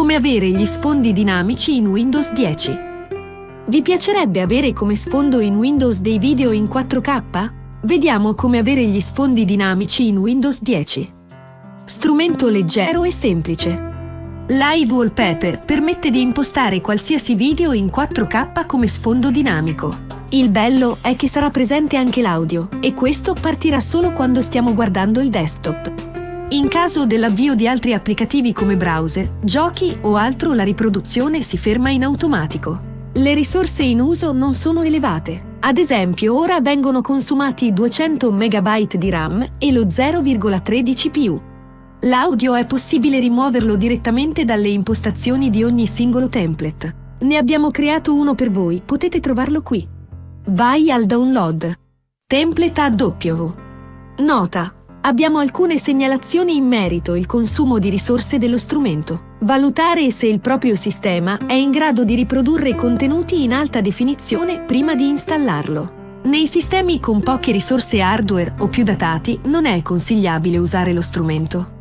Come avere gli sfondi dinamici in Windows 10. Vi piacerebbe avere come sfondo in Windows dei video in 4K? Vediamo come avere gli sfondi dinamici in Windows 10. Strumento leggero e semplice. Live Wallpaper permette di impostare qualsiasi video in 4K come sfondo dinamico. Il bello è che sarà presente anche l'audio, e questo partirà solo quando stiamo guardando il desktop. In caso dell'avvio di altri applicativi come browser, giochi o altro la riproduzione si ferma in automatico. Le risorse in uso non sono elevate. Ad esempio, ora vengono consumati 200 MB di RAM e lo 0,3 CPU. L'audio è possibile rimuoverlo direttamente dalle impostazioni di ogni singolo template. Ne abbiamo creato uno per voi, potete trovarlo qui. Vai al download. Template a doppio. Nota. Abbiamo alcune segnalazioni in merito il consumo di risorse dello strumento. Valutare se il proprio sistema è in grado di riprodurre contenuti in alta definizione prima di installarlo. Nei sistemi con poche risorse hardware o più datati non è consigliabile usare lo strumento.